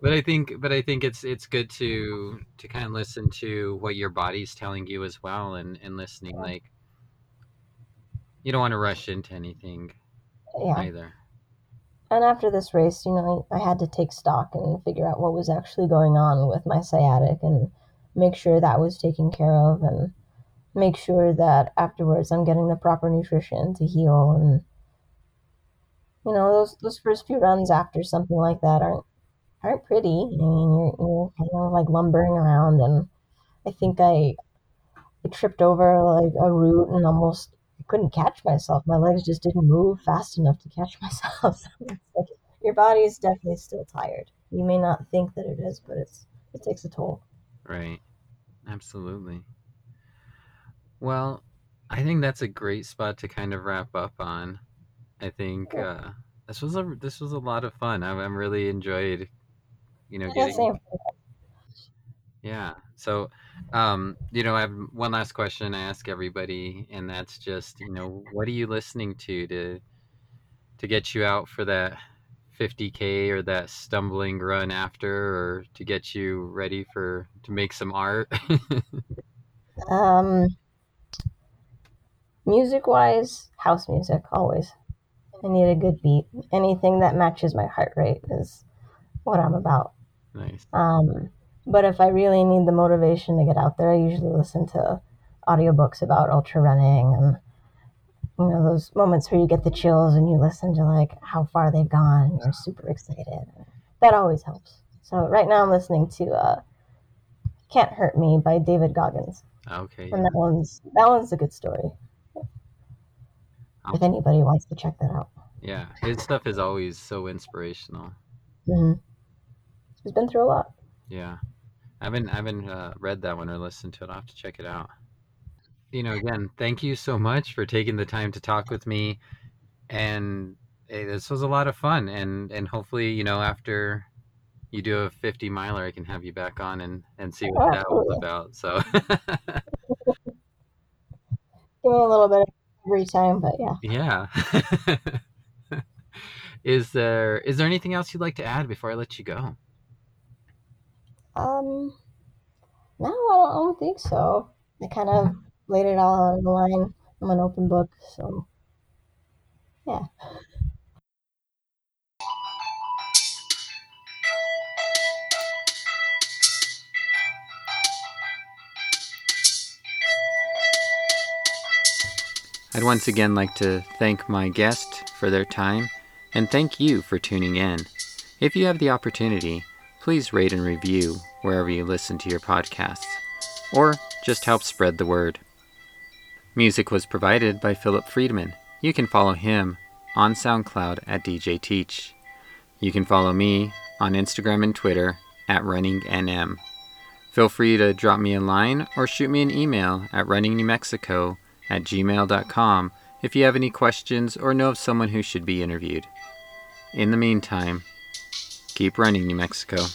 but I think, but I think it's it's good to to kind of listen to what your body's telling you as well, and and listening. Yeah. Like, you don't want to rush into anything Yeah. either. And after this race, you know, I, I had to take stock and figure out what was actually going on with my sciatic and make sure that was taken care of and make sure that afterwards I'm getting the proper nutrition to heal and you know those those first few runs after something like that aren't aren't pretty. I mean, you're you're kind of like lumbering around and I think I I tripped over like a root and almost couldn't catch myself. My legs just didn't move fast enough to catch myself. Like your body is definitely still tired. You may not think that it is, but it's it takes a toll. Right. Absolutely. Well, I think that's a great spot to kind of wrap up on. I think uh, this was a this was a lot of fun. I'm, I'm really enjoyed, you know, Yeah, getting yeah. So, um, you know, I have one last question I ask everybody, and that's just, you know, what are you listening to to to get you out for that 50k or that stumbling run after, or to get you ready for to make some art? Um, music wise, house music always. I need a good beat. Anything that matches my heart rate is what I'm about. Nice. Um, but if I really need the motivation to get out there, I usually listen to audiobooks about ultra running and you know those moments where you get the chills and you listen to like how far they've gone and you're super excited. That always helps. So right now I'm listening to uh, "Can't Hurt Me" by David Goggins, Okay. and that one's that one's a good story. If anybody wants to check that out, Yeah, his stuff is always so inspirational. hmm he's been through a lot. Yeah, I haven't I haven't uh, read that one or listened to it. I'll have to check it out. You know, again, thank you so much for taking the time to talk with me, and hey, this was a lot of fun. And and hopefully, you know, after you do a 50 miler, I can have you back on and and see what Oh, that was about. So Give me a little bit of free time, but yeah. yeah. is there is there anything else you'd like to add before I let you go? Um, no, I don't, I don't think so. I kind of laid it all on the line. I'm an open book, so yeah. I'd once again like to thank my guest for their time and thank you for tuning in. If you have the opportunity, please rate and review wherever you listen to your podcasts, or just help spread the word. Music was provided by Philip Friedman. You can follow him on SoundCloud at DJ Teach. You can follow me on Instagram and Twitter at RunningNM. Feel free to drop me a line or shoot me an email at runningnewmexico at gmail.com if you have any questions or know of someone who should be interviewed. In the meantime, keep running, New Mexico.